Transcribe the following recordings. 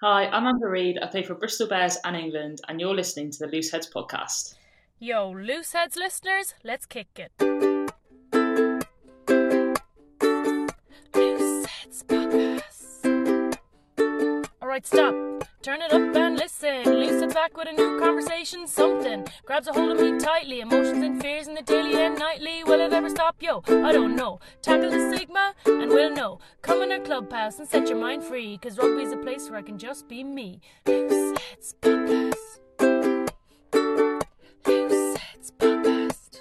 Hi, I'm Amber Reed. I play for Bristol Bears and England, and you're listening to the Loose Heads podcast. Yo, Loose Heads listeners, let's kick it. Loose Heads podcast. All right, stop. Turn it up and listen. Loose Heads back with a new conversation, something grabs a hold of me tightly. Emotions and fears in the daily and nightly. Will it ever stop? Yo, I don't know. Tackle the stigma and we'll know. Come in our clubhouse and set your mind free. Cause rugby's a place where I can just be me. Loose podcast. Loose podcast.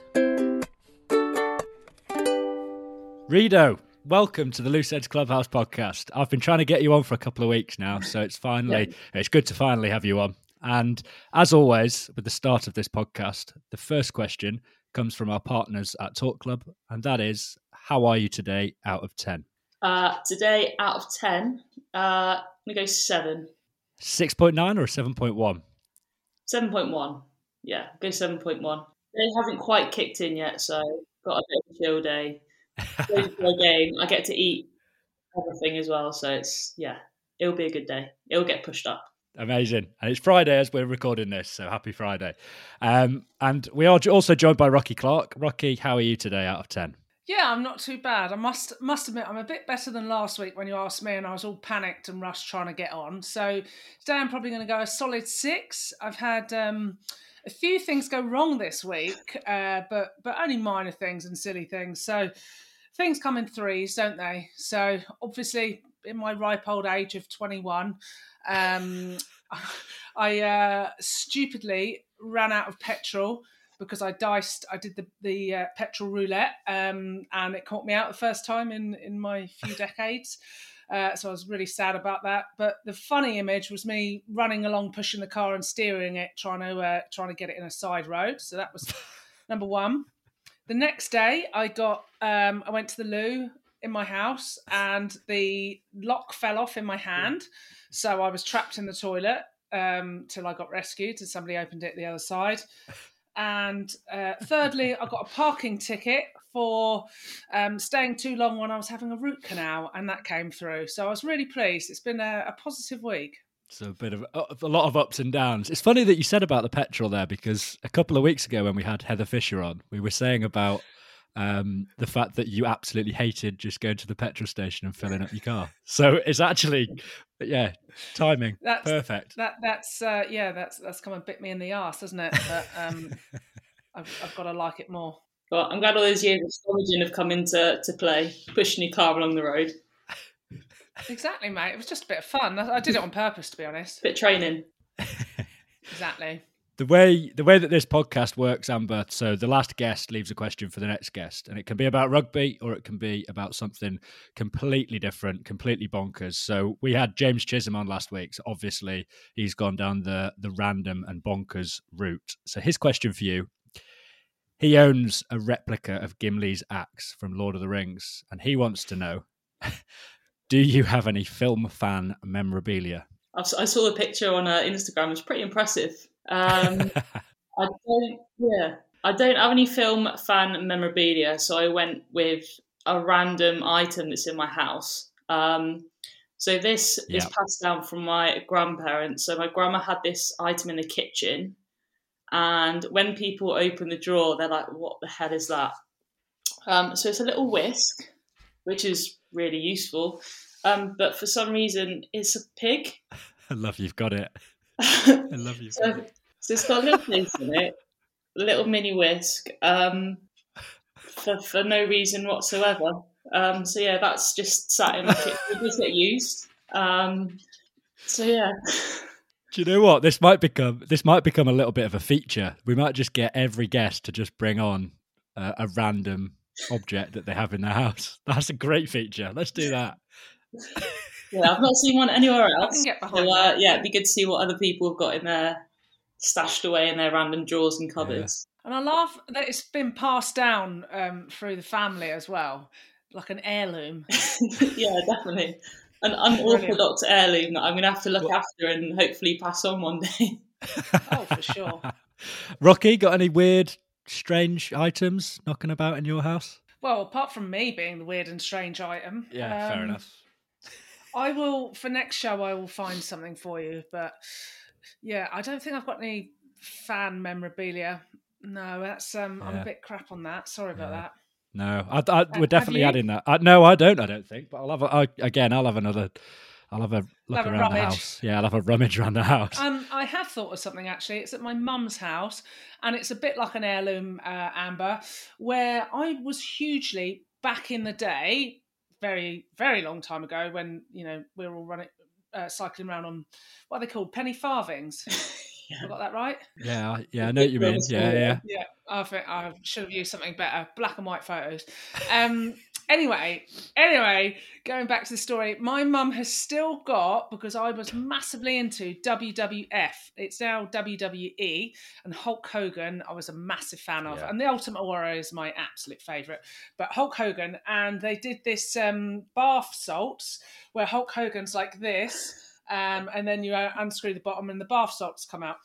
Rido, welcome to the Loose Heads Clubhouse podcast. I've been trying to get you on for a couple of weeks now, so it's finally it's good to finally have you on. And as always, with the start of this podcast, the first question comes from our partners at Talk Club, and that is, how are you today out of 10? Uh, today, out of 10, uh, I'm going to go 7. 6.9 or 7.1? 7.1. Yeah, go 7.1. They haven't quite kicked in yet, so got a bit of a chill day. Go to a game. I get to eat everything as well, so it's, yeah, it'll be a good day. It'll get pushed up. Amazing. And it's Friday as we're recording this, so happy Friday. Um, and we are also joined by Rocky Clark. Rocky, how are you today out of 10? Yeah, I'm not too bad. I must must admit I'm a bit better than last week when you asked me and I was all panicked and rushed trying to get on. So today I'm probably going to go a solid six. I've had um, a few things go wrong this week, uh, but but only minor things and silly things. So things come in threes, don't they? So obviously in my ripe old age of 21, um, I uh, stupidly ran out of petrol because I diced. I did the the uh, petrol roulette, um, and it caught me out the first time in in my few decades. Uh, so I was really sad about that. But the funny image was me running along, pushing the car and steering it, trying to uh, trying to get it in a side road. So that was number one. The next day, I got um, I went to the loo in my house, and the lock fell off in my hand, so I was trapped in the toilet um, till I got rescued. And somebody opened it the other side. And uh, thirdly, I got a parking ticket for um, staying too long when I was having a root canal, and that came through. So I was really pleased. It's been a, a positive week. It's a bit of a lot of ups and downs. It's funny that you said about the petrol there because a couple of weeks ago when we had Heather Fisher on, we were saying about um, the fact that you absolutely hated just going to the petrol station and filling up your car. So it's actually, yeah, timing That's perfect. That that's uh, yeah, that's that's come and bit me in the ass, doesn't it? But um, I've, I've got to like it more. But I'm glad all those years of stolaging have come into to play, pushing your car along the road. Exactly, mate. It was just a bit of fun. I I did it on purpose, to be honest. Bit of training. Exactly. The way the way that this podcast works, Amber. So the last guest leaves a question for the next guest, and it can be about rugby or it can be about something completely different, completely bonkers. So we had James Chisholm on last week. So obviously he's gone down the the random and bonkers route. So his question for you. He owns a replica of Gimli's axe from Lord of the Rings, and he wants to know: Do you have any film fan memorabilia? I saw the picture on uh, Instagram. It was pretty impressive. Um, I don't. Yeah, I don't have any film fan memorabilia, so I went with a random item that's in my house. Um, so this is passed down from my grandparents. So my grandma had this item in the kitchen, and when people open the drawer, they're like, "What the hell is that?" Um, so it's a little whisk, which is really useful. Um, but for some reason, it's a pig. I love you've got it. I love you. So, so it's got a little place in it, a little mini whisk, um, for, for no reason whatsoever. Um, so yeah, that's just sat in my kitchen. It does get used. Um, so yeah, Do you know what this might become? This might become a little bit of a feature. We might just get every guest to just bring on uh, a random object that they have in their house. That's a great feature. Let's do that. yeah, I've not seen one anywhere I else. can get behind So uh, yeah, it'd be good to see what other people have got in there, stashed away in their random drawers and cupboards. And I laugh that it's been passed down um, through the family as well, like an heirloom. Yeah, definitely. An unorthodox heirloom that I'm going to have to look after and hopefully pass on one day. Oh, for sure. Rocky, got any weird, strange items knocking about in your house? Well, apart from me being the weird and strange item, Yeah, fair um, enough. I will for next show. I will find something for you, but yeah, I don't think I've got any fan memorabilia. No, that's um, I'm a bit crap on that. Sorry about Yeah. that. No, I, I, we're definitely adding that. I, no, I don't. I don't think. But I'll have a, I, again. I'll have another. I'll have a look Have a around the house. Yeah, I'll have a rummage around the house. Um, I have thought of something actually. It's at my mum's house, and it's a bit like an heirloom uh, amber, where I was hugely back in the day, very very long time ago, when you know we were all running, uh, cycling around on what are they called, penny farthings. Yeah. I got that right. yeah, yeah, I know what you mean. Yeah, yeah. Yeah, I think I should have used something better. Black and white photos. Um. Anyway, anyway, going back to the story, my mum has still got because I was massively into WWF. It's now WWE and Hulk Hogan. I was a massive fan of, Yeah. and the Ultimate Warrior is my absolute favorite. But Hulk Hogan, and they did this um, bath salts where Hulk Hogan's like this. Um, and then you uh, unscrew the bottom and the bath salts come out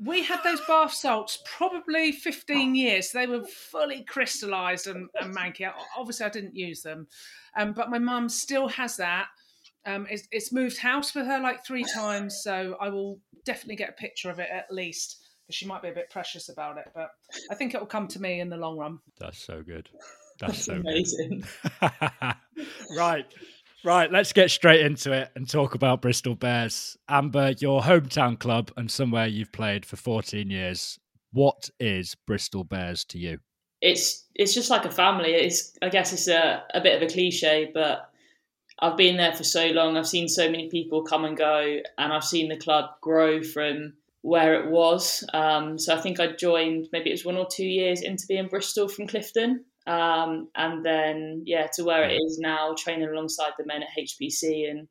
we had those bath salts probably 15 years. They were fully crystallized and, and manky. Obviously, I didn't use them, um, but my mum still has that. Um, it's, it's moved house with her like three times, so I will definitely get a picture of it at least because she might be a bit precious about it. But I think it will come to me in the long run. That's so good. That's That's so good. amazing. right. Right, let's get straight into it and talk about Bristol Bears. Amber, your hometown club and somewhere you've played for 14 years. What is Bristol Bears to you? It's it's just like a family. It's I guess it's a, a bit of a cliche, but I've been there for so long. I've seen so many people come and go, and I've seen the club grow from where it was. Um, so I think I joined maybe it was one or two years into being Bristol from Clifton, um, and then yeah to where it is now, training alongside the men at HPC and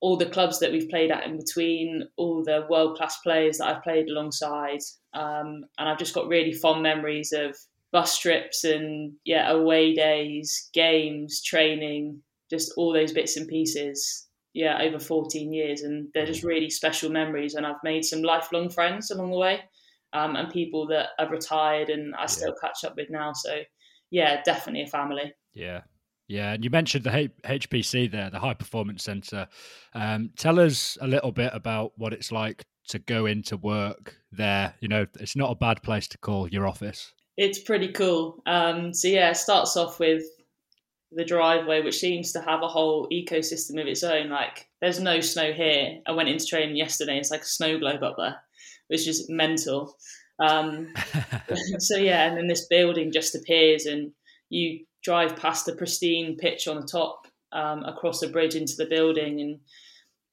all the clubs that we've played at in between, all the world class players that I've played alongside, um, and I've just got really fond memories of bus trips and yeah away days, games, training, just all those bits and pieces. Yeah, over 14 years, and they're just really special memories. And I've made some lifelong friends along the way, um, and people that have retired and I still catch up with now. So, yeah, definitely a family. Yeah. Yeah, and you mentioned the H- HPC there, the High Performance Centre. Um, tell us a little bit about what it's like to go into work there. You know, it's not a bad place to call your office. It's pretty cool. Um, so yeah, it starts off with the driveway, which seems to have a whole ecosystem of its own. Like, there's no snow here. I went into training yesterday. It's like a snow globe up there, which is mental. Um, so yeah, and then this building just appears, and you drive past the pristine pitch on the top, um, across a bridge into the building, and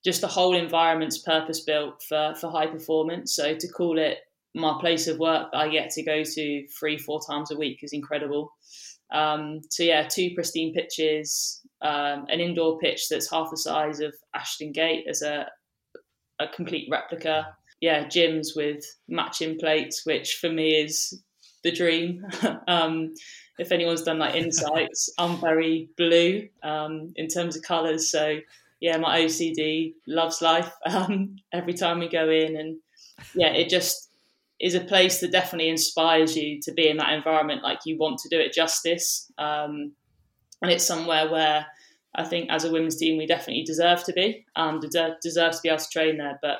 just the whole environment's purpose built for for high performance. So to call it my place of work that I get to go to three, four times a week is incredible. Um, so yeah, two pristine pitches, um, an indoor pitch that's half the size of Ashton Gate as a a complete replica. Yeah, gyms with matching plates, which for me is the dream. um, if anyone's done like insights, I'm very blue um, in terms of colours. So yeah, my OCD loves life. Um, every time we go in, and yeah, it just is a place that definitely inspires you to be in that environment. Like you want to do it justice, um, and it's somewhere where I think as a women's team we definitely deserve to be deserve, deserve to be able to train there. But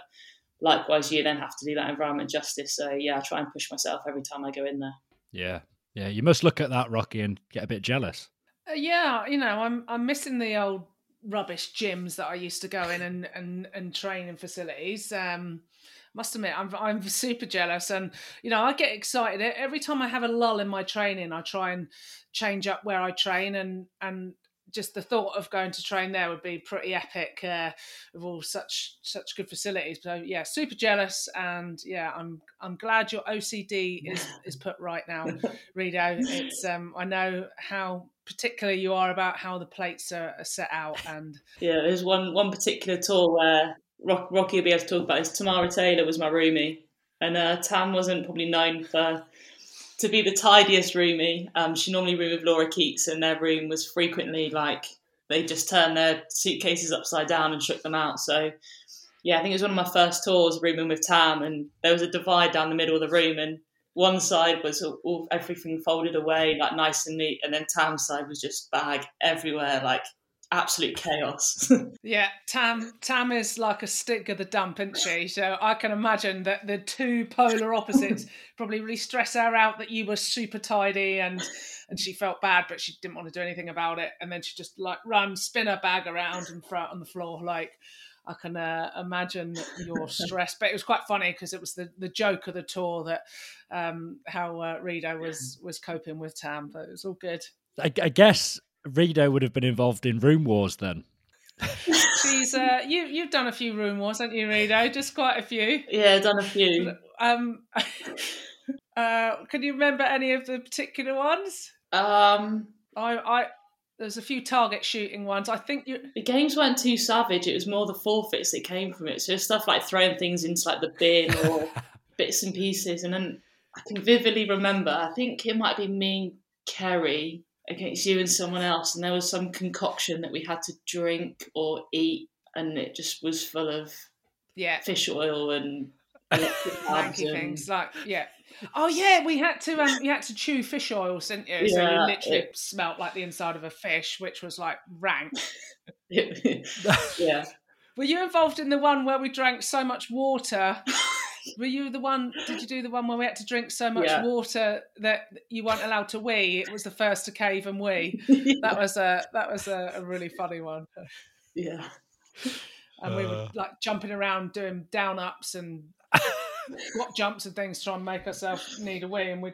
likewise, you then have to do that environment justice. So yeah, I try and push myself every time I go in there. Yeah. Yeah. You must look at that, Rocky, and get a bit jealous. Uh, yeah, you know, I'm I'm missing the old rubbish gyms that I used to go in and and and train in facilities. Um, must admit, I'm I'm super jealous, and you know, I get excited every time I have a lull in my training. I try and change up where I train, and and just the thought of going to train there would be pretty epic uh, with all such such good facilities. So yeah, super jealous, and yeah, I'm I'm glad your OCD is is put right now, Rido. It's um I know how particular you are about how the plates are, are set out, and Yeah, there's one one particular tour where Rock, Rocky will be able to talk about this. Tamara Taylor was my roomie, and uh, Tam wasn't probably known for to be the tidiest roomie. Um, she normally roomed with Laura Keates, and their room was frequently like they just turned their suitcases upside down and shook them out. So, yeah, I think it was one of my first tours rooming with Tam, and there was a divide down the middle of the room, and one side was all, all everything folded away, like nice and neat, and then Tam's side was just bag everywhere, like absolute chaos. yeah, Tam Tam is like a stick of the dump, isn't she? So I can imagine that the two polar opposites probably really stress her out that you were super tidy and and she felt bad, but she didn't want to do anything about it. And then she just like run, spin her bag around and throw it on the floor. Like I can uh, imagine your stress, but it was quite funny because it was the, the joke of the tour that um, how uh, Rido was was coping with Tam, but it was all good. I, I guess Rido would have been involved in room wars then. She's uh, you you've done a few room wars, haven't you, Rido? Just quite a few. Yeah, done a few. Um, uh, can you remember any of the particular ones? Um, I I there's a few target shooting ones. I think you. The games weren't too savage. It was more the forfeits that came from it. So stuff like throwing things into like the bin or bits and pieces. And then I can vividly remember. I think it might be me, and Kerry, against you and someone else, and there was some concoction that we had to drink or eat, and it just was full of yeah fish oil and wanky things like yeah. Oh yeah, we had to um, you had to chew fish oil, didn't you? So you literally it- smelt like the inside of a fish, which was like rank. yeah. Were you involved in the one where we drank so much water? Were you the one? Did you do the one where we had to drink so much Yeah. water that you weren't allowed to wee? It was the first to cave and wee. That was a that was a, a really funny one. yeah. And we Uh. were like jumping around doing down ups and what jumps and things, trying to make ourselves need a wee. And we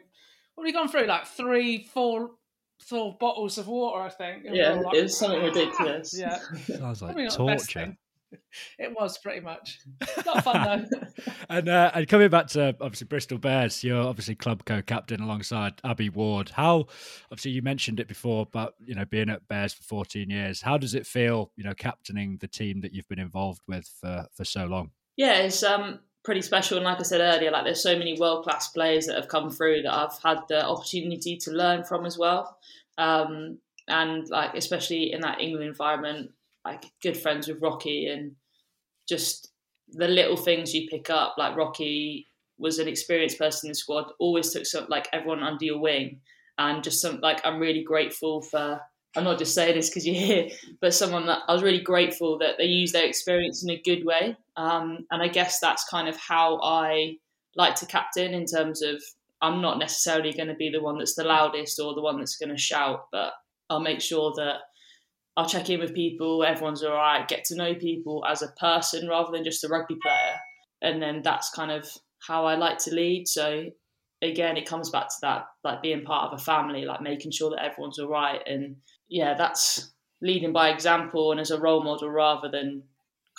what we gone through like three, four, four bottles of water, I think. Yeah, like, it was something ridiculous. Yeah, Sounds like probably not torture. Thing. It was pretty much not fun though. And uh, and coming back to obviously Bristol Bears, you're obviously club co-captain alongside Abby Ward. How obviously you mentioned it before, but you know being at Bears for 14 years, how does it feel? You know, captaining the team that you've been involved with for for so long. Yeah, it's um pretty special. And like I said earlier, like there's so many world class players that have come through that I've had the opportunity to learn from as well. Um, and like especially in that England environment, like good friends with Rocky and just the little things you pick up. Like Rocky was an experienced person in the squad, always took some like everyone under your wing, and just some like I'm really grateful for. I'm not just saying this because you're here, but someone that I was really grateful that they use their experience in a good way. Um, and I guess that's kind of how I like to captain in terms of I'm not necessarily going to be the one that's the loudest or the one that's going to shout, but I'll make sure that I'll check in with people, everyone's all right, get to know people as a person rather than just a rugby player. And then that's kind of how I like to lead. So again, it comes back to that, like being part of a family, like making sure that everyone's all right. And yeah, that's leading by example and as a role model rather than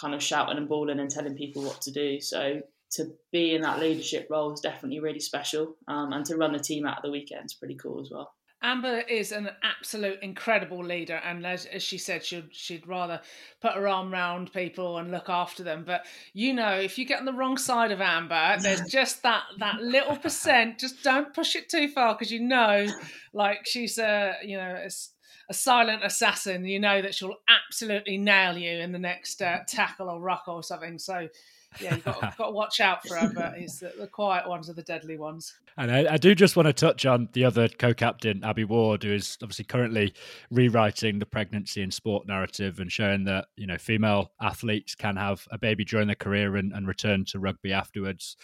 kind of shouting and bawling and telling people what to do. So to be in that leadership role is definitely really special. Um, and to run the team out of the weekend is pretty cool as well. Amber is an absolute incredible leader, and as, as she said, she'd she'd rather put her arm around people and look after them. But you know, if you get on the wrong side of Amber, there's just that that little percent. Just don't push it too far because you know, like she's a you know a silent assassin. You know that she'll absolutely nail you in the next uh, tackle or ruck or something. So. Yeah, you've got, got to watch out for her, but it's the, the quiet ones are the deadly ones. And I, I do just want to touch on the other co-captain, Abby Ward, who is obviously currently rewriting the pregnancy and sport narrative and showing that you know female athletes can have a baby during their career and, and return to rugby afterwards.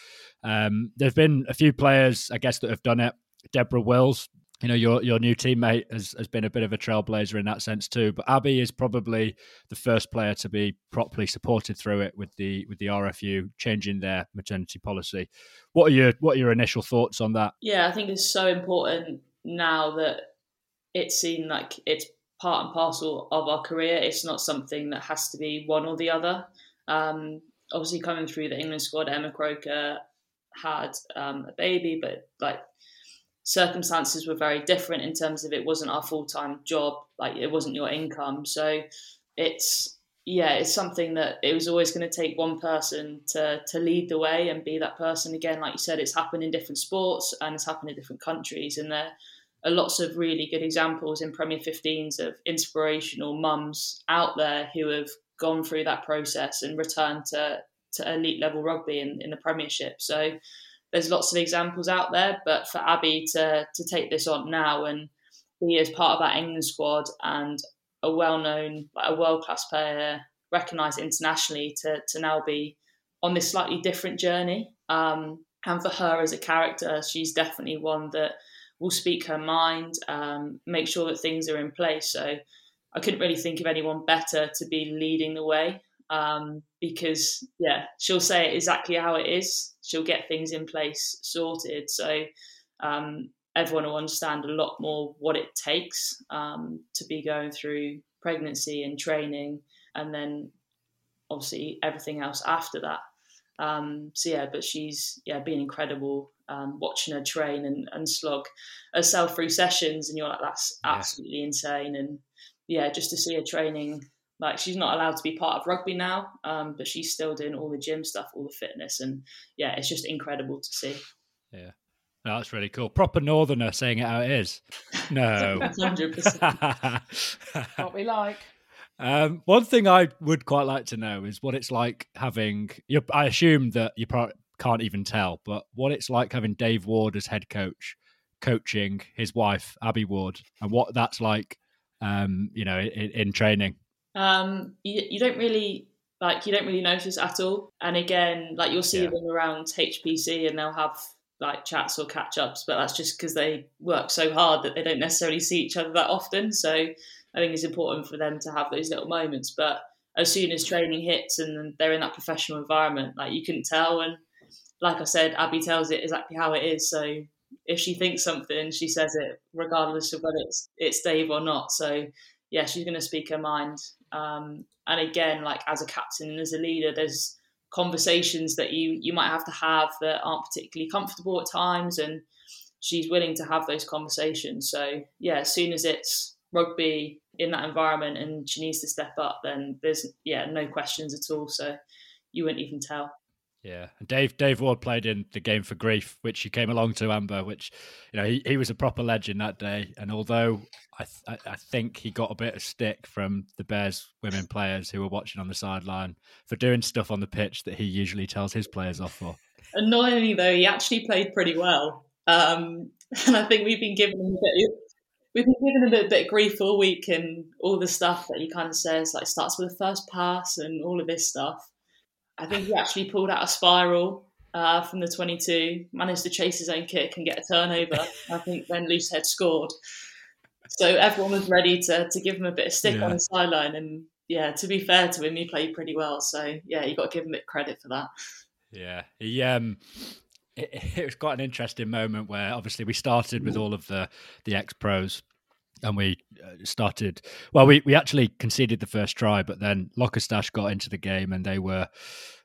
Um, there've been a few players, I guess, that have done it. Deborah Wills, you know, your your new teammate has, has been a bit of a trailblazer in that sense too. But Abby is probably the first player to be properly supported through it with the with the RFU changing their maternity policy. What are your what are your initial thoughts on that? Yeah, I think it's so important now that it's seen like it's part and parcel of our career. It's not something that has to be one or the other. Um, obviously, coming through the England squad, Emma Croker had um, a baby, but like circumstances were very different in terms of it wasn't our full time job, like it wasn't your income. So it's yeah, it's something that it was always going to take one person to to lead the way and be that person again. Like you said, it's happened in different sports and it's happened in different countries, and there are lots of really good examples in Premier 15s of inspirational mums out there who have gone through that process and returned to to elite level rugby in, in the Premiership. So there's lots of examples out there, but for Abby to to take this on now and be as part of that England squad and a well-known, like a world-class player, recognised internationally, to to now be on this slightly different journey. Um, and for her as a character, she's definitely one that will speak her mind, um, make sure that things are in place. So I couldn't really think of anyone better to be leading the way um, because, yeah, she'll say it exactly how it is. She'll get things in place sorted. So um, everyone will understand a lot more what it takes um, to be going through pregnancy and training and then obviously everything else after that. Um, so yeah, but she's yeah been incredible. Um, watching her train and, and slog herself through sessions, and you're like, that's absolutely yeah. insane. And yeah, just to see her training, like she's not allowed to be part of rugby now, um, but she's still doing all the gym stuff, all the fitness, and yeah, it's just incredible to see. Yeah. No, that's really cool. Proper northerner saying it how it is. No. 100%. what we like. Um, one thing I would quite like to know is what it's like having. I assume that you probably can't even tell, but what it's like having Dave Ward as head coach, coaching his wife Abby Ward, and what that's like, um, you know, in, in training. Um, you, you, don't really like you don't really notice at all. And again, like you'll see yeah. them around HPC, and they'll have like chats or catch ups, but that's just because they work so hard that they don't necessarily see each other that often. So I think it's important for them to have those little moments. But as soon as training hits and they're in that professional environment, like you couldn't tell. And like I said, Abby tells it exactly how it is. So if she thinks something, she says it, regardless of whether it's it's Dave or not. So yeah, she's going to speak her mind. Um, and again, like as a captain and as a leader, there's conversations that you you might have to have that aren't particularly comfortable at times, and she's willing to have those conversations. So yeah, as soon as it's rugby in that environment and she needs to step up, then there's yeah no questions at all. So you wouldn't even tell. Yeah, and Dave Dave Ward played in the game for grief, which you came along to Amber, which you know he, he was a proper legend that day. And although I th- I think he got a bit of stick from the Bears women players who were watching on the sideline for doing stuff on the pitch that he usually tells his players off for. Annoyingly, though, he actually played pretty well, um, and I think we've been given a bit we've been him a bit of grief all week and all the stuff that he kind of says, like starts with the first pass and all of this stuff. I think he actually pulled out a spiral uh, from the 22, managed to chase his own kick and get a turnover. I think then Loosehead scored. So everyone was ready to, to give him a bit of stick yeah. on the sideline. And yeah, to be fair to him, he played pretty well. So yeah, you got to give him a bit credit for that. Yeah, he um, it, it, was quite an interesting moment where obviously we started with all of the the ex pros and we uh, started well we, we actually conceded the first try but then Lockerstash got into the game and they were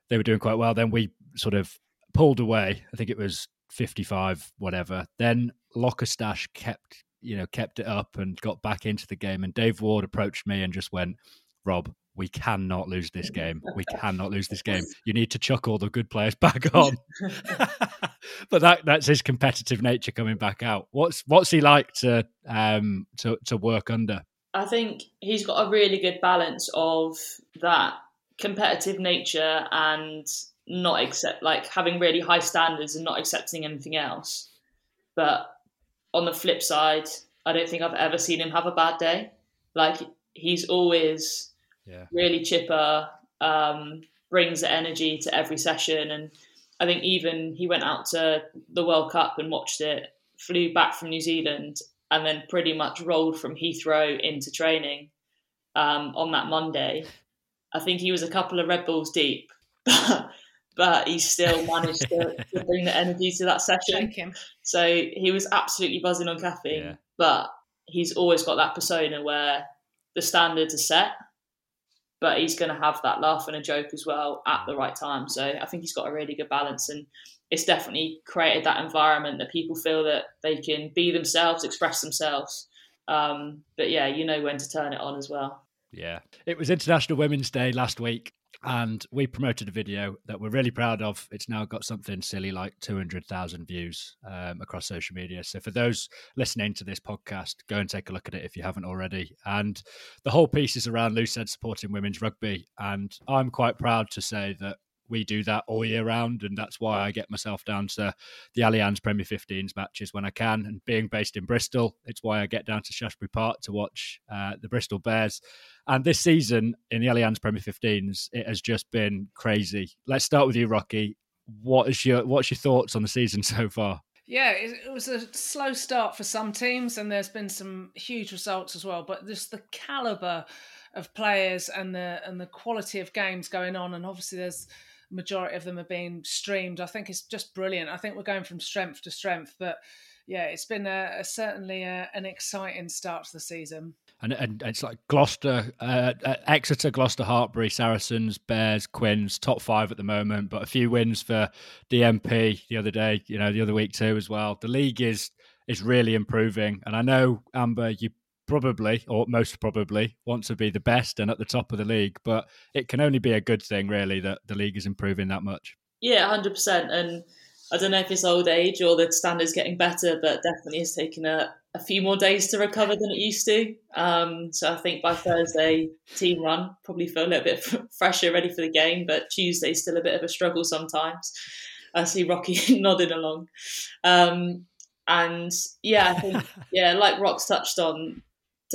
they were doing quite well then we sort of pulled away i think it was 55 whatever then Lockerstash kept you know kept it up and got back into the game and dave ward approached me and just went rob we cannot lose this game. We cannot lose this game. You need to chuck all the good players back on. but that that's his competitive nature coming back out. What's what's he like to um to to work under? I think he's got a really good balance of that competitive nature and not accept like having really high standards and not accepting anything else. But on the flip side, I don't think I've ever seen him have a bad day. Like he's always yeah. really chipper, um, brings the energy to every session. And I think even he went out to the World Cup and watched it, flew back from New Zealand, and then pretty much rolled from Heathrow into training um, on that Monday. I think he was a couple of Red Bulls deep, but he still managed to, to, bring the energy to that session. So he was absolutely buzzing on caffeine, yeah. but he's always got that persona where the standards are set but he's going to have that laugh and a joke as well at the right time. So I think he's got a really good balance, and it's definitely created that environment that people feel that they can be themselves, express themselves. Um, but yeah, you know when to turn it on as well. Yeah, it was International Women's Day last week, and we promoted a video that we're really proud of. It's now got something silly like 200,000 views um, across social media. So, for those listening to this podcast, go and take a look at it if you haven't already. And the whole piece is around Loosehead supporting women's rugby. And I'm quite proud to say that we do that all year round, and that's why I get myself down to the Allianz Premier 15s matches when I can. And being based in Bristol, it's why I get down to Shaftesbury Park to watch uh, the Bristol Bears. And this season in the Allianz Premier 15s, it has just been crazy. Let's start with you, Rocky. What is your what's your thoughts on the season so far? Yeah, it, was a slow start for some teams, and there's been some huge results as well. But just the caliber of players and the and the quality of games going on, and obviously there's majority of them are being streamed. I think it's just brilliant. I think we're going from strength to strength, but yeah, it's been a, a certainly a, an exciting start to the season. And, and it's like Gloucester, uh, uh Exeter, Gloucester, Hartpury, Saracens, Bears, Quins, top five at the moment, but a few wins for DMP the other day, you know, the other week too as well. The league is is really improving, and I know Amber, you probably or most probably want to be the best and at the top of the league, but it can only be a good thing really that the league is improving that much. Yeah, hundred percent, and I don't know if it's old age or the standards getting better, but definitely it's taken a, a few more days to recover than it used to. Um, so I think by Thursday, team run probably feel a little bit fresher, ready for the game. But Tuesday's still a bit of a struggle sometimes. I see Rocky nodding along. Um, and yeah, I think yeah, like Rock's touched on,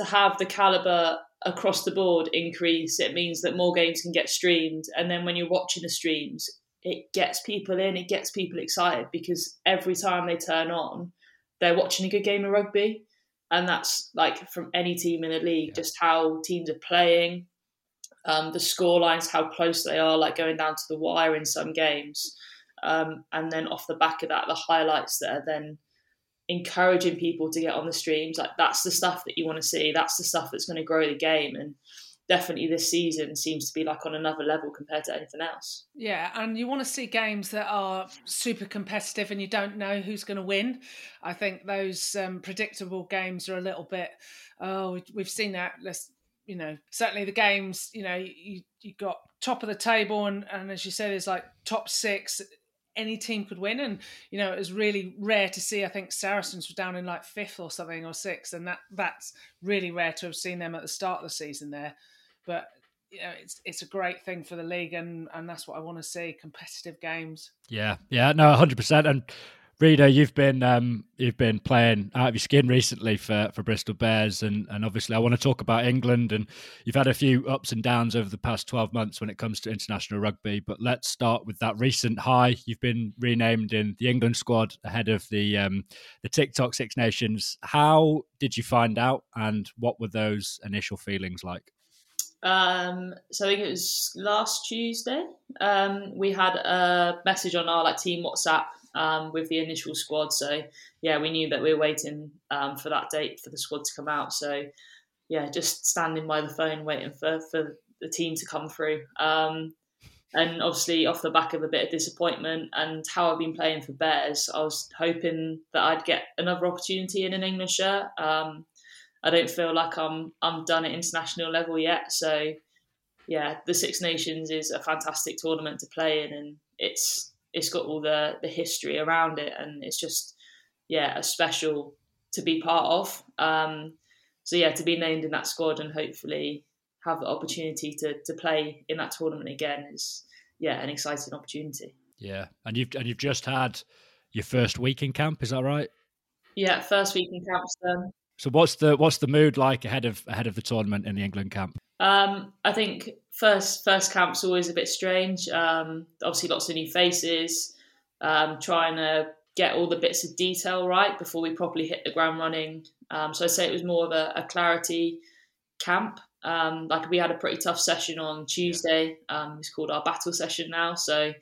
to have the caliber across the board increase, it means that more games can get streamed. And then when you're watching the streams, it gets people in, it gets people excited because every time they turn on, they're watching a good game of rugby. And that's like from any team in the league, yeah. just how teams are playing, um, the score lines, how close they are, like going down to the wire in some games. Um, and then off the back of that, the highlights that are then encouraging people to get on the streams. Like that's the stuff that you want to see. That's the stuff that's going to grow the game. And definitely this season seems to be like on another level compared to anything else. Yeah, and you want to see games that are super competitive and you don't know who's going to win. I think those um, predictable games are a little bit. Oh, we've seen that. Let's you know certainly the games. You know you you got top of the table and and as you said, there's like top six any team could win. And you know, it was really rare to see. I think Saracens were down in like fifth or something or sixth, and that that's really rare to have seen them at the start of the season there. But you know, it's it's a great thing for the league, and and that's what I want to see: competitive games. Yeah, yeah, no, hundred percent. And Rita, you've been um, you've been playing out of your skin recently for, for Bristol Bears, and, and obviously I want to talk about England. And you've had a few ups and downs over the past twelve months when it comes to international rugby. But let's start with that recent high. You've been renamed in the England squad ahead of the um, the TikTok Six Nations. How did you find out, and what were those initial feelings like? Um, so I think it was last Tuesday. Um, we had a message on our like team WhatsApp um, with the initial squad. So yeah, we knew that we were waiting um, for that date for the squad to come out. So yeah, just standing by the phone waiting for for the team to come through. Um, and obviously, off the back of a bit of disappointment and how I've been playing for Bears, I was hoping that I'd get another opportunity in an England shirt. Um, I don't feel like I'm I'm done at international level yet. So yeah, the Six Nations is a fantastic tournament to play in, and it's it's got all the the history around it, and it's just yeah a special to be part of. Um, so yeah, to be named in that squad and hopefully have the opportunity to to play in that tournament again is yeah an exciting opportunity. Yeah, and you've and you've just had your first week in camp, is that right? Yeah, first week in camp. done. So what's the what's the mood like ahead of ahead of the tournament in the England camp? Um, I think first first camp's always a bit strange. Um, obviously, lots of new faces. Um, trying to get all the bits of detail right before we properly hit the ground running. Um, so I'd say it was more of a, a clarity camp. Um, like we had a pretty tough session on Tuesday. Um, it's called our battle session now. So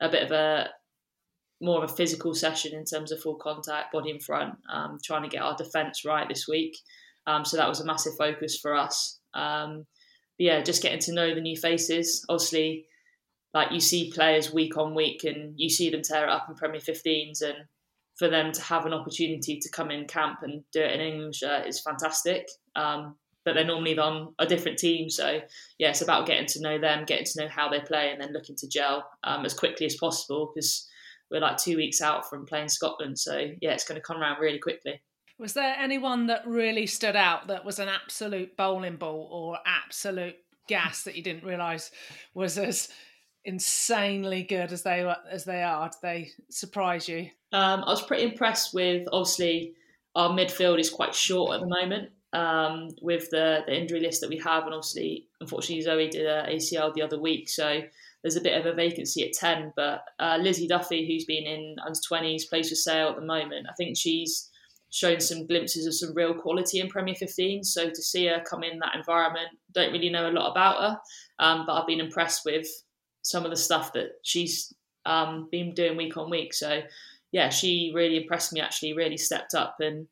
a bit of a more of a physical session in terms of full contact, body in front, trying to get our defence right this week. So that was a massive focus for us. Um, yeah, just getting to know the new faces. Obviously, like you see players week on week and you see them tear it up in Premier 15s and for them to have an opportunity to come in camp and do it in English uh, is fantastic. Um, but they're normally on a different team. So, yeah, it's about getting to know them, getting to know how they play, and then looking to gel um, as quickly as possible because we're like two weeks out from playing Scotland. So yeah, it's going to come around really quickly. Was there anyone that really stood out that was an absolute bowling ball or absolute gas that you didn't realise was as insanely good as they as they are? Did they surprise you? Um, I was pretty impressed with obviously our midfield is quite short at the moment um, with the, the injury list that we have, and obviously, unfortunately, Zoe did a ACL the other week, so there's a bit of a vacancy at ten. But uh, Lizzie Duffy, who's been in under twenties, plays for Sale at the moment. I think she's shown some glimpses of some real quality in Premier 15. So to see her come in that environment, don't really know a lot about her, um, but I've been impressed with some of the stuff that she's um, been doing week on week. So yeah, she really impressed me. Actually, really stepped up, and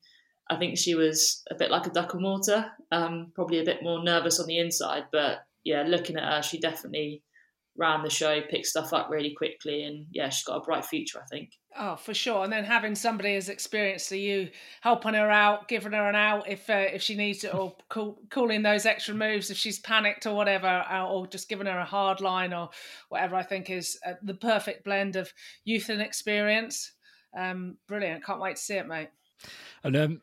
I think she was a bit like a duck and water, um, probably a bit more nervous on the inside. But yeah, looking at her, she definitely ran the show, picked stuff up really quickly, and yeah, she's got a bright future, I think. Oh, for sure. And then having somebody as experienced as you helping her out, giving her an out if uh, if she needs it, or call, calling those extra moves if she's panicked or whatever, uh, or just giving her a hard line or whatever, I think is uh, the perfect blend of youth and experience. Um, brilliant. Can't wait to see it, mate. And um,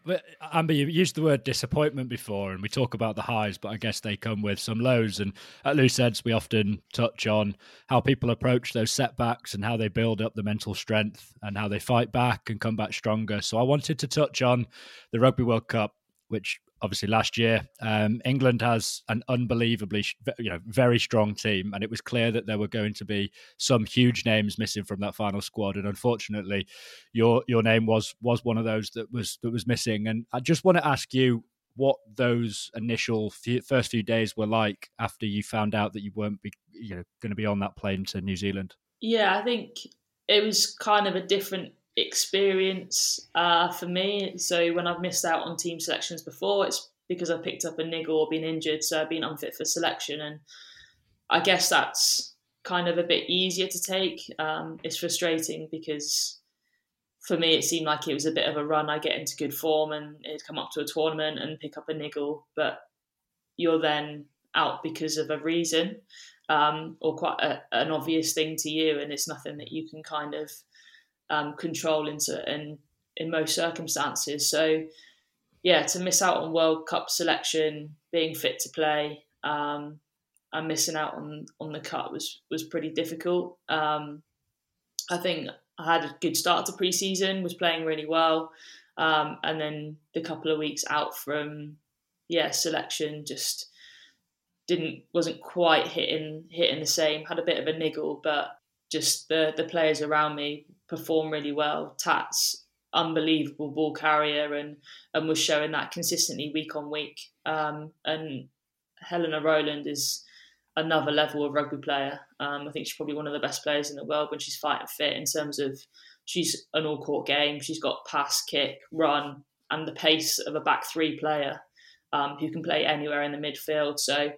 Amber, you used the word disappointment before, and we talk about the highs, but I guess they come with some lows. And at Loose Heads, we often touch on how people approach those setbacks and how they build up the mental strength and how they fight back and come back stronger. So I wanted to touch on the Rugby World Cup, which obviously last year. Um, England has an unbelievably, you know, very strong team, and it was clear that there were going to be some huge names missing from that final squad. And unfortunately, your your name was was one of those that was that was missing. And I just want to ask you what those initial few, first few days were like after you found out that you weren't be, you know going to be on that plane to New Zealand. Yeah, I think it was kind of a different experience uh, for me. So when I've missed out on team selections before, it's because I picked up a niggle or been injured, so I've been unfit for selection. And I guess that's kind of a bit easier to take. Um, it's frustrating because for me it seemed like it was a bit of a run. I get into good form and it'd come up to a tournament and pick up a niggle, but you're then out because of a reason um, or quite a, an obvious thing to you, and it's nothing that you can kind of um, control in certain in most circumstances. So yeah, to miss out on World Cup selection, being fit to play, um, and missing out on on the cut was was pretty difficult. Um, I think I had a good start to preseason, was playing really well, um, and then the couple of weeks out from yeah selection just didn't wasn't quite hitting hitting the same. Had a bit of a niggle, but just the the players around me perform really well. Tats unbelievable ball carrier and and was showing that consistently week on week. Um, and Helena Rowland is another level of rugby player. Um, I think she's probably one of the best players in the world when she's fighting fit in terms of she's an all court game. She's got pass, kick, run, and the pace of a back three player um, who can play anywhere in the midfield. So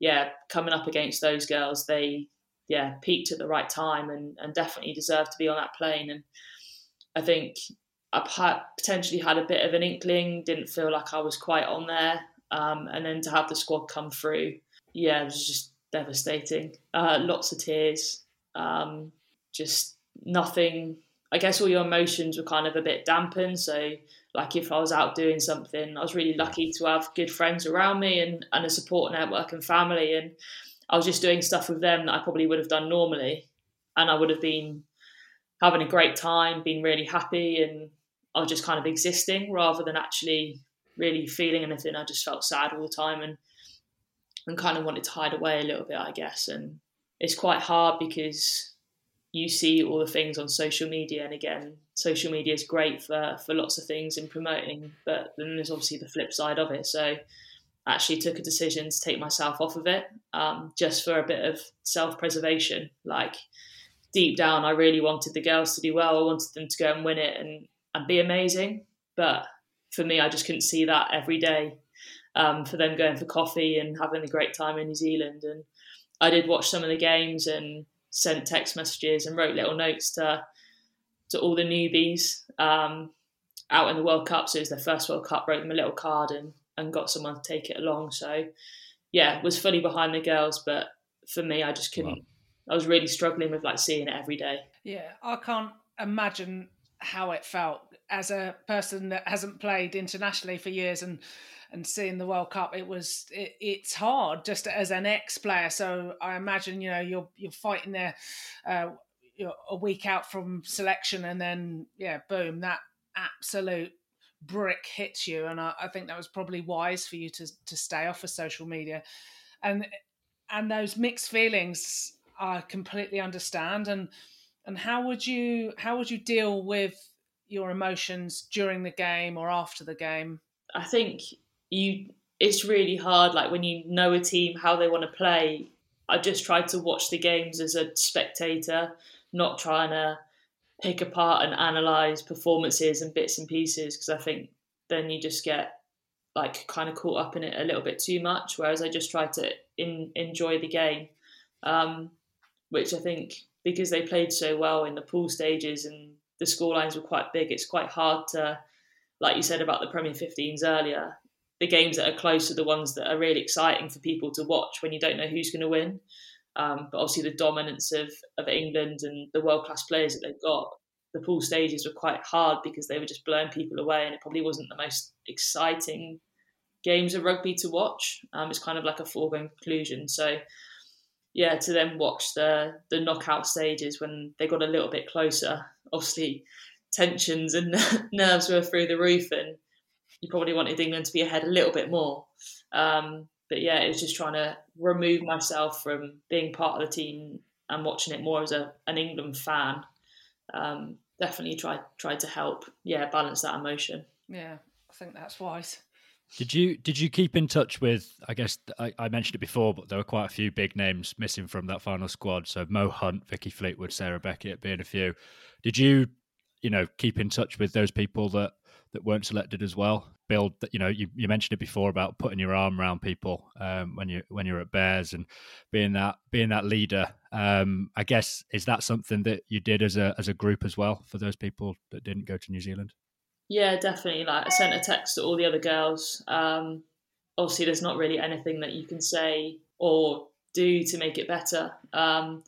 yeah, coming up against those girls, they yeah, peaked at the right time and, and definitely deserved to be on that plane. And I think I potentially had a bit of an inkling, didn't feel like I was quite on there. Um, and then to have the squad come through, yeah, it was just devastating. Uh, lots of tears, um, just nothing. I guess all your emotions were kind of a bit dampened. So, like if I was out doing something, I was really lucky to have good friends around me and, and a support network and family. And I was just doing stuff with them that I probably would have done normally, and I would have been having a great time, being really happy, and I was just kind of existing rather than actually really feeling anything. I just felt sad all the time and and kind of wanted to hide away a little bit, I guess. And it's quite hard because you see all the things on social media, and again, social media is great for for lots of things in promoting, but then there's obviously the flip side of it. So actually took a decision to take myself off of it um, just for a bit of self preservation. Like deep down, I really wanted the girls to do well. I wanted them to go and win it and, and be amazing. But for me, I just couldn't see that every day um, for them going for coffee and having a great time in New Zealand. And I did watch some of the games and sent text messages and wrote little notes to to all the newbies um, out in the World Cup. So it was their first World Cup. Wrote them a little card and and got someone to take it along. So yeah, was fully behind the girls, but for me, I just couldn't. Wow. I was really struggling with like seeing it every day. Yeah, I can't imagine how it felt as a person that hasn't played internationally for years and and seeing the World Cup, it was it, it's hard just as an ex player. So I imagine you know you're you're fighting there uh, you're a week out from selection, and then yeah, boom, that absolute brick hits you, and I, I think that was probably wise for you to to stay off of social media, and and those mixed feelings I completely understand, and and how would you how would you deal with your emotions during the game or after the game? I think you it's really hard like when you know a team how they want to play. I just tried to watch the games as a spectator not trying to pick apart and analyze performances and bits and pieces because i think then you just get like kind of caught up in it a little bit too much whereas i just try to in, enjoy the game um, which i think because they played so well in the pool stages and the score lines were quite big it's quite hard to like you said about the premier 15s earlier the games that are close are the ones that are really exciting for people to watch when you don't know who's going to win. Um, but obviously, the dominance of, of England and the world class players that they've got, the pool stages were quite hard because they were just blowing people away, and it probably wasn't the most exciting games of rugby to watch. Um, it's kind of like a foregone conclusion. So, yeah, to then watch the the knockout stages when they got a little bit closer, obviously tensions and nerves were through the roof, and you probably wanted England to be ahead a little bit more. Um, but yeah, it was just trying to remove myself from being part of the team and watching it more as a, an England fan. Um, definitely try tried to help, yeah, balance that emotion. Yeah, I think that's wise. Did you did you keep in touch with? I guess I, I, mentioned it before, but there were quite a few big names missing from that final squad. So Mo Hunt, Vicky Fleetwood, Sarah Beckett being a few. Did you, you know, keep in touch with those people that that weren't selected as well. Build that you know you, you mentioned it before about putting your arm around people um, when you when you're at Bears and being that being that leader. Um, I guess is that something that you did as a as a group as well for those people that didn't go to New Zealand. Yeah, definitely. Like I sent a text to all the other girls. Um, obviously, there's not really anything that you can say or do to make it better. Um,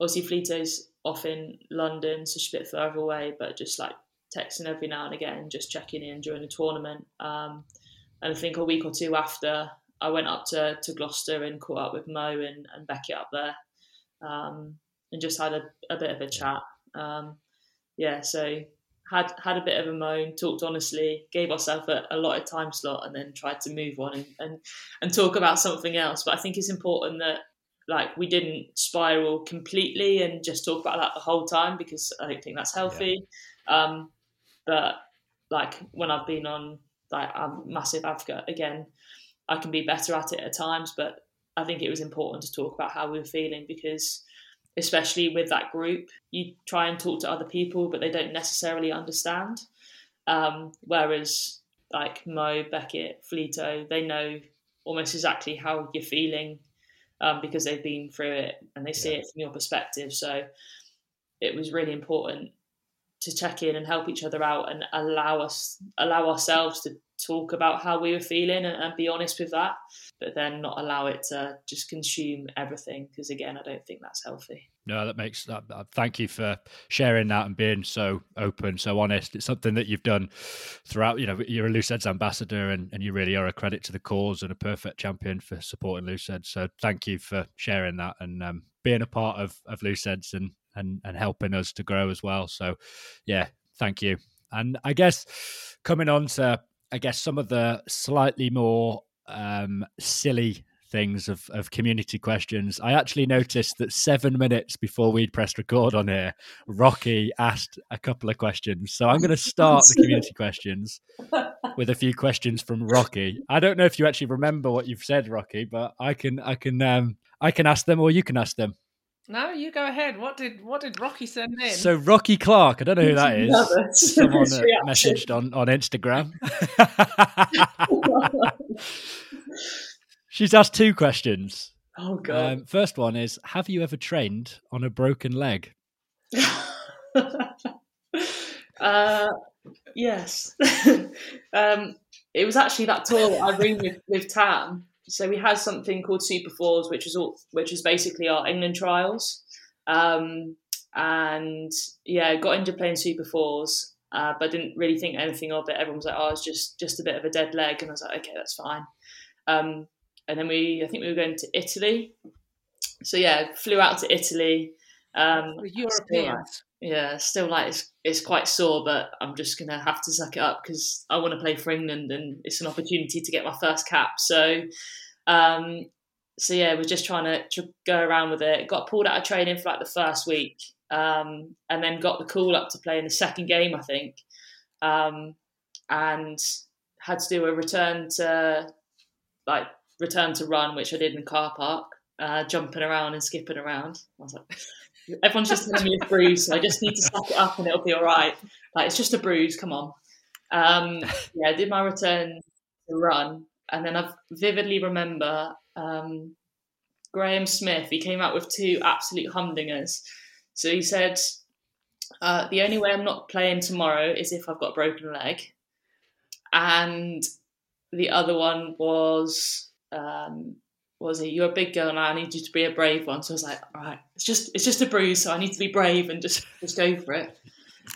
obviously, Fleeto's off in London, so she's a bit further away, but just like texting every now and again, just checking in during the tournament. Um, and I think a week or two after, I went up to, to Gloucester and caught up with Mo and, and Becky up there um, and just had a, a, bit of a chat. Um, yeah, so had had a bit of a moan, talked honestly, gave ourselves a, a lot of time slot, and then tried to move on and, and, and talk about something else. But I think it's important that like we didn't spiral completely and just talk about that the whole time because I don't think that's healthy. Yeah. Um, but like when I've been on like a massive advocate again, I can be better at it at times. But I think it was important to talk about how we were feeling because, especially with that group, you try and talk to other people, but they don't necessarily understand. Um, whereas like Mo, Beckett, Fleeto, they know almost exactly how you're feeling um, because they've been through it and they see yeah. it from your perspective. So it was really important to check in and help each other out and allow us allow ourselves to talk about how we were feeling and, and be honest with that but then not allow it to just consume everything because again i don't think that's healthy. No that makes that thank you for sharing that and being so open so honest. It's something that you've done throughout you know you're a Loose Heads ambassador and, and you really are a credit to the cause and a perfect champion for supporting Loose Heads so thank you for sharing that and um, being a part of of Loose Heads and and and helping us to grow as well. So, yeah, thank you. And I guess coming on to I guess some of the slightly more um, silly things of, of community questions. I actually noticed that seven minutes before we'd pressed record on here, Rocky asked a couple of questions. So I'm going to start the community questions with a few questions from Rocky. I don't know if you actually remember what you've said, Rocky, but I can I can um, I can ask them or you can ask them. No, you go ahead. What did what did Rocky send in? So Rocky Clark, I don't know who that is. Someone that messaged on on Instagram. She's asked two questions. Oh god. Um, first one is: Have you ever trained on a broken leg? uh, yes. um, it was actually that tour that I ring with with Tam so we had something called Super Fours, which is all, which is basically our England trials. Um, and yeah, got into playing Super Fours, uh, but didn't really think anything of it. Everyone was like, "Oh, it's just just a bit of a dead leg," and I was like, "Okay, that's fine." Um, and then we, I think we were going to Italy. So yeah, flew out to Italy. Um, The Europeans. Yeah, still like it's, it's quite sore, but I'm just gonna have to suck it up because I want to play for England and it's an opportunity to get my first cap. So, um, so yeah, we're just trying to, go around with it. Got pulled out of training for like the first week, um, and then got the call up to play in the second game, I think, um, and had to do a return to like return to run, which I did in the car park, uh, jumping around and skipping around. I was like. Everyone's just telling me it's bruise, so I just need to suck it up and it'll be all right. Like it's just a bruise. Come on. Um, yeah, I did my return run, and then I vividly remember um, Graham Smith. He came out with two absolute humdingers. So he said, uh, "The only way I'm not playing tomorrow is if I've got a broken leg," and the other one was. Um, what was it? You're a big girl now. I need you to be a brave one. So I was like, all right, it's just it's just a bruise, so I need to be brave and just just go for it.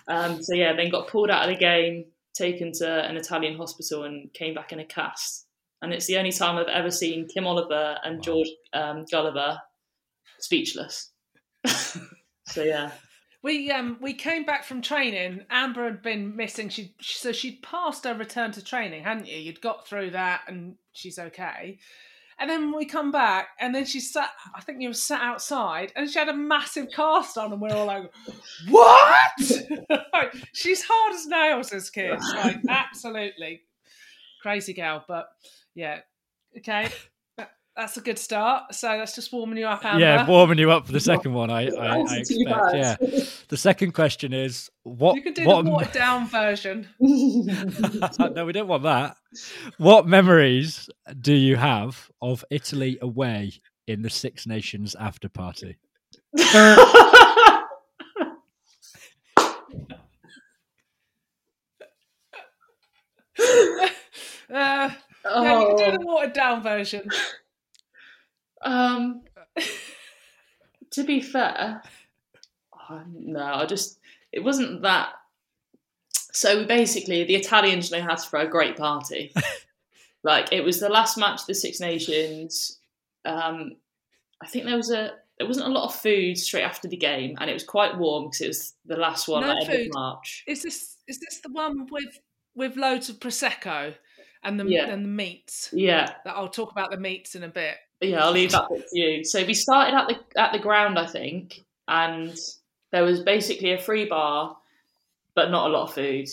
Um, so yeah, then got pulled out of the game, taken to an Italian hospital, and came back in a cast. And it's the only time I've ever seen Kim Oliver and Wow. George um, Gulliver speechless. so yeah, We um we came back from training. Amber had been missing. She so she'd passed her return to training, hadn't you? You'd got through that, and she's okay. And then we come back, and then she sat. I think you were sat outside, and she had a massive cast on, and we're all like, "What?" Like, she's hard as nails. This kid, like absolutely crazy gal. But yeah, okay, that's a good start. So that's just warming you up, Amber. Yeah, warming you up for the second one. I, I, I expect. Yeah. The second question is what? You can do what the watered down version. no, we don't want that. What memories do you have of Italy away in the Six Nations after party? Uh, yeah, you can do Oh. the watered down version. Um, to be fair, oh, no, I just it wasn't that. So basically, the Italians know how to throw a great party. like it was the last match of the Six Nations. Um, I think there was a there wasn't a lot of food straight after the game, and it was quite warm because it was the last one No at the end food. of March. Is this is this the one with with loads of prosecco and the Yeah. and the meats? Yeah, That I'll talk about the meats in a bit. Yeah, I'll leave that to you. So we started at the at the ground, I think, and there was basically a free bar, but not a lot of food.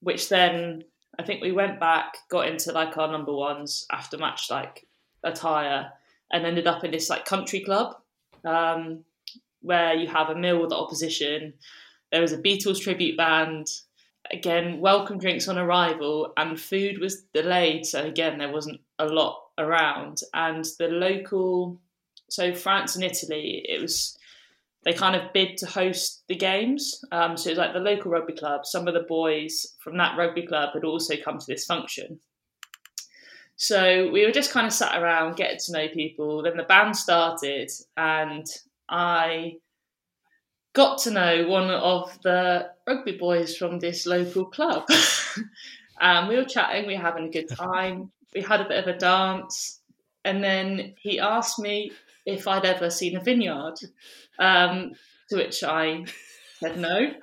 Which then I think we went back, got into like our number ones after match like attire, and ended up in this like country club, um, where you have a meal with the opposition. There was a Beatles tribute band. Again, welcome drinks on arrival, and food was delayed. So again, there wasn't a lot around. And the local, so France and Italy, it was they kind of bid to host the games. Um, so it was like the local rugby club. Some of the boys from that rugby club had also come to this function. So we were just kind of sat around getting to know people. Then the band started, and I got to know one of the rugby boys from this local club. and we were chatting, we were having a good time. We had a bit of a dance. And then he asked me if I'd ever seen a vineyard, um, to which I said no.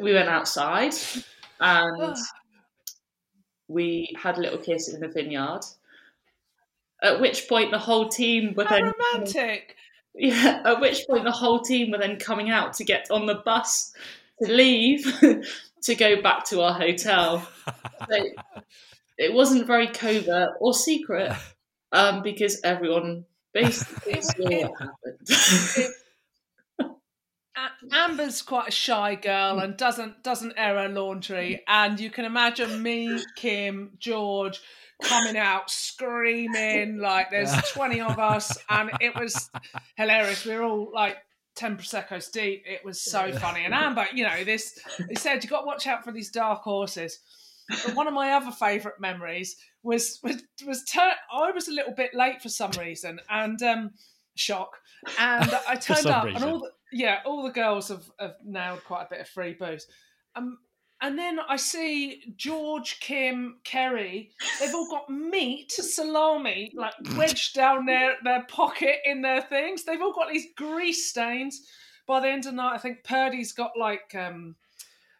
we went outside and we had a little kiss in the vineyard. At which point the whole team were How then romantic! yeah, at which point the whole team were then coming out to get on the bus to leave to go back to our hotel. So it wasn't very covert or secret um, because everyone basically saw what happened. Amber's quite a shy girl and doesn't doesn't air her laundry, and you can imagine me, Kim, George coming out screaming like there's 20 of us and it was hilarious we were all like 10 proseccos deep it was so funny and amber you know this he said you got to watch out for these dark horses but one of my other favourite memories was was was tur- I was a little bit late for some reason, and um, shock. And I turned some up, and all the yeah, all the girls have, have nailed quite a bit of free booze. Um, and then I see George, Kim, Kerry. They've all got meat, salami, like wedged down their, their pocket in their things. They've all got these grease stains. By the end of the night, I think Purdy's got like um,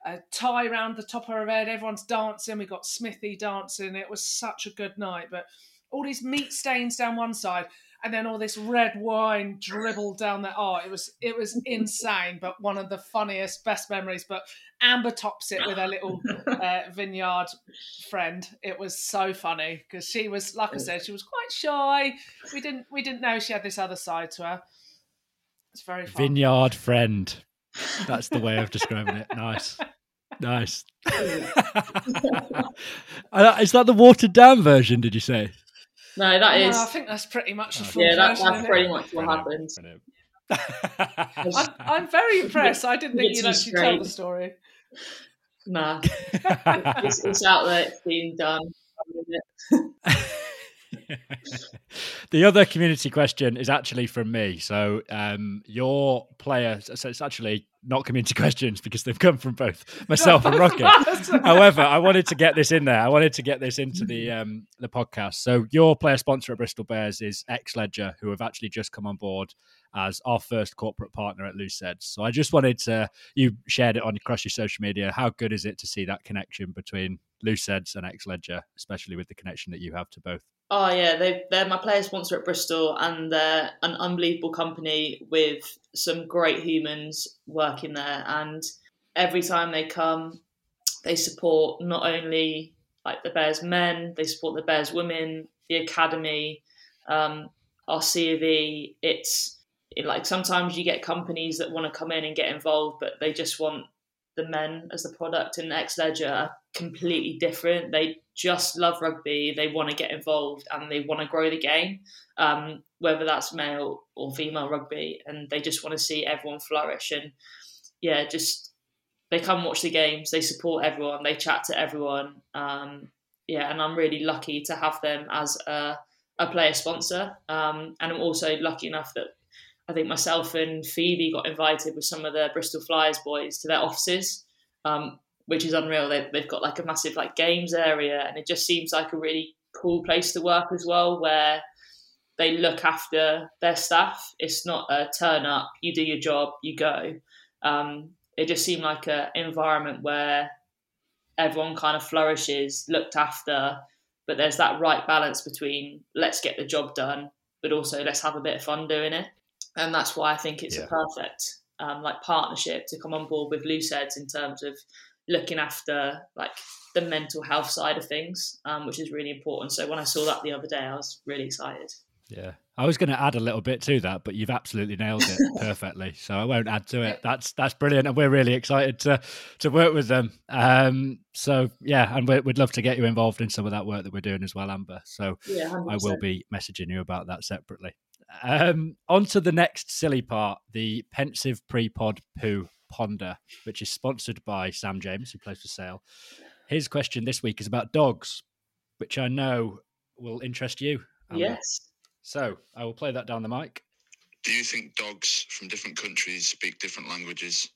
a tie around the top of her head. Everyone's dancing. We got Smithy dancing. It was such a good night. But all these meat stains down one side, and then all this red wine dribbled down the oh it was it was insane but one of the funniest best memories but amber tops it with her little uh, vineyard friend it was so funny because she was like i said she was quite shy we didn't we didn't know she had this other side to her it's very fun. Vineyard friend. That's the way of describing it. Nice. Nice. Uh, Is that the watered down version, did you say? No, that No, is I think that's pretty much the full yeah, that, version, that's isn't it? pretty much what Brilliant, happened. I'm, I'm very impressed. I didn't think It's you'd actually straight. tell the story. Nah, it's, it's out there. It's been done. the other community question is actually from me. So um, your player, so it's actually not community questions because they've come from both myself and Rocket. However, I wanted to get this in there. I wanted to get this into the um, the podcast. So your player sponsor at Bristol Bears is Xledger, who have actually just come on board as our first corporate partner at Eds. So I just wanted to you shared it on across your social media. How good is it to see that connection between Loose and Xledger, especially with the connection that you have to both? Oh yeah, they they're my player sponsor at Bristol, and they're an unbelievable company with some great humans working there. And every time they come, they support not only like the Bears men, they support the Bears women, the academy, um, our C of E. It's it, like sometimes you get companies that want to come in and get involved, but they just want the men as the product. And Xledger are completely different. They just love rugby. They want to get involved and they want to grow the game, um, whether that's male or female rugby, and they just want to see everyone flourish. And yeah, just they come watch the games. They support everyone. They chat to everyone. Um, yeah, and I'm really lucky to have them as a, a player sponsor. Um, and I'm also lucky enough that I think myself and Phoebe got invited with some of the Bristol Flyers boys to their offices, um, which is unreal. They, they've got like a massive like games area, and it just seems like a really cool place to work as well, where they look after their staff. It's not a turn up, you do your job, you go. Um, it just seemed like an environment where everyone kind of flourishes, looked after, but there's that right balance between let's get the job done, but also let's have a bit of fun doing it. And that's why I think it's Yeah. a perfect um, like partnership to come on board with Heads in terms of looking after like the mental health side of things, um, which is really important. So when I saw that the other day, I was really excited. Yeah. I was going to add a little bit to that, but you've absolutely nailed it perfectly. So I won't add to it. That's that's brilliant, and we're really excited to to work with them. Um, so yeah, and we we'd love to get you involved in some of that work that we're doing as well, Amber. So Yeah, I will be messaging you about that separately. Um, on to the next silly part, the pensive pre-pod poo ponder, which is sponsored by Sam James, who plays for Sale. His question this week is about dogs, which I know will interest you. Amber. Yes. So I will play that down the mic. Do you think dogs from different countries speak different languages?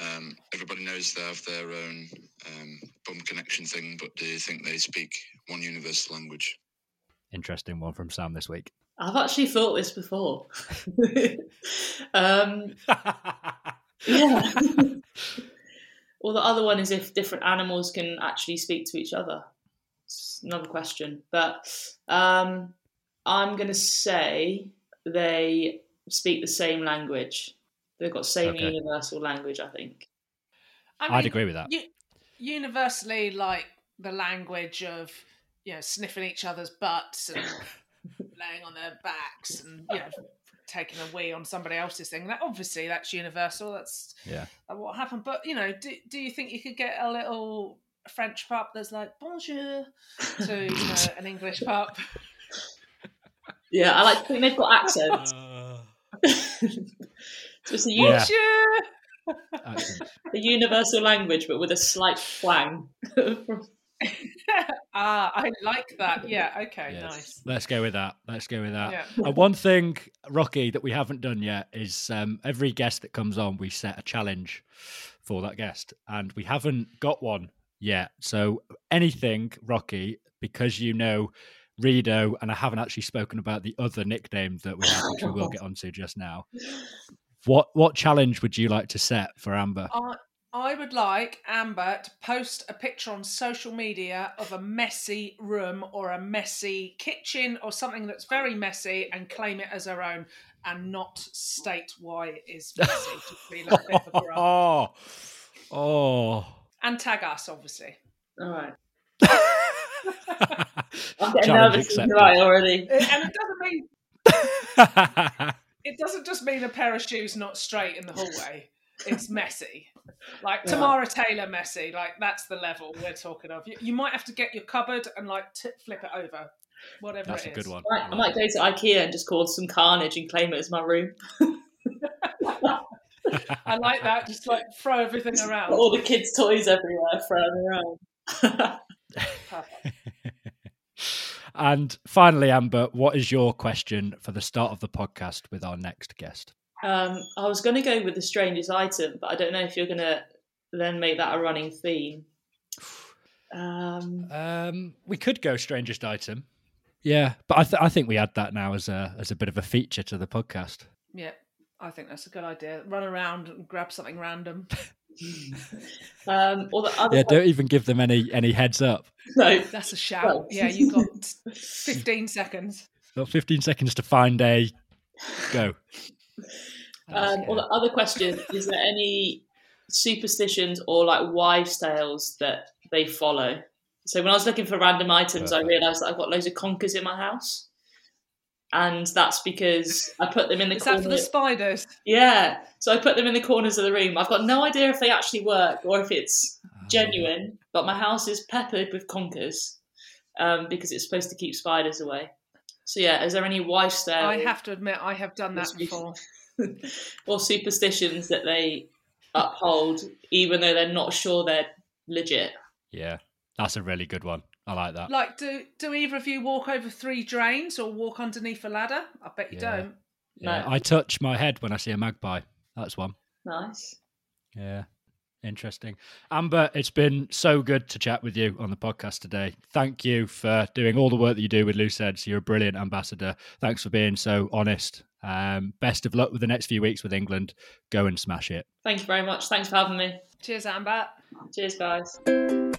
Um, everybody knows they have their own um, bum connection thing, but do you think they speak one universal language? Interesting one from Sam this week. I've actually thought this before. um, yeah. well, the other one is if different animals can actually speak to each other. It's another question. But um, I'm going to say they speak the same language. They've got same Okay. universal language, I think. I I'd mean, agree with that. u- universally, like the language of you know sniffing each other's butts and laying on their backs and you know taking a wee on somebody else's thing. That obviously that's universal. That's Yeah. uh, what happened. But you know, do do you think you could get a little French pup that's like bonjour to you know, an English pup? Yeah, I like to think they've got accents. so it's a, u- Yeah. Bonjour. Accent. a universal language, but with a slight twang. ah, I like that. Yeah. Okay. Yes. Nice. Let's go with that. Let's go with that. Yeah. And one thing, Rocky, that we haven't done yet is um, every guest that comes on, we set a challenge for that guest, and we haven't got one yet. So anything, Rocky, because you know Rido, and I haven't actually spoken about the other nickname that we have, which we will get onto just now. What what challenge would you like to set for Amber? I, I would like Amber to post a picture on social media of a messy room or a messy kitchen or something that's very messy and claim it as her own and not state why it is messy to feel a bit of a grump. oh, oh. And tag us, obviously. All right. I'm getting Challenge nervous accepted. right already. And it doesn't mean it doesn't just mean a pair of shoes not straight in the hallway. It's messy. Like Yeah. Tamara Taylor messy. Like that's the level we're talking of. You, you might have to get your cupboard and like t- flip it over. Whatever That's a it good one. I might, I might go to IKEA and just cause some carnage and claim it as my room. I like that. Just like throw everything Put around. all the kids' toys everywhere, thrown around. And finally, Amber, what is your question for the start of the podcast with our next guest? Um, I was going to go with the strangest item, but I don't know if you're going to then make that a running theme. Um, Um, we could go strangest item. Yeah, but I, th- I think we add that now as a as a bit of a feature to the podcast. Yeah, I think that's a good idea. Run around and grab something random. um, or the other Yeah, don't even give them any any heads up. no, That's a shout. Well- Yeah, you got 15 seconds. Got 15 seconds to find a go. Um, or the other question is there any superstitions or like wives' tales that they follow? So when I was looking for random items, I realised that I've got loads of conkers in my house, and that's because I put them in the Is corner. that for the spiders? yeah, so I put them in the corners of the room. I've got no idea if they actually work or if it's genuine, but my house is peppered with conkers um, because it's supposed to keep spiders away. So yeah, is there any wives' tales? I have to admit, I have done that before. or superstitions that they uphold, even though they're not sure they're legit. Yeah, that's a really good one. I like that. Like, do do either of you walk over three drains or walk underneath a ladder? I bet you Yeah. don't. Yeah, No. I touch my head when I see a magpie. That's one. Nice. Yeah. Interesting. Amber, it's been so good to chat with you on the podcast today. Thank you for doing all the work that you do with Loose Heads. You're a brilliant ambassador. Thanks for being so honest. Um, best of luck with the next few weeks with England. Go and smash it. Thank you very much. Thanks for having me. Cheers, Amber. Cheers, guys.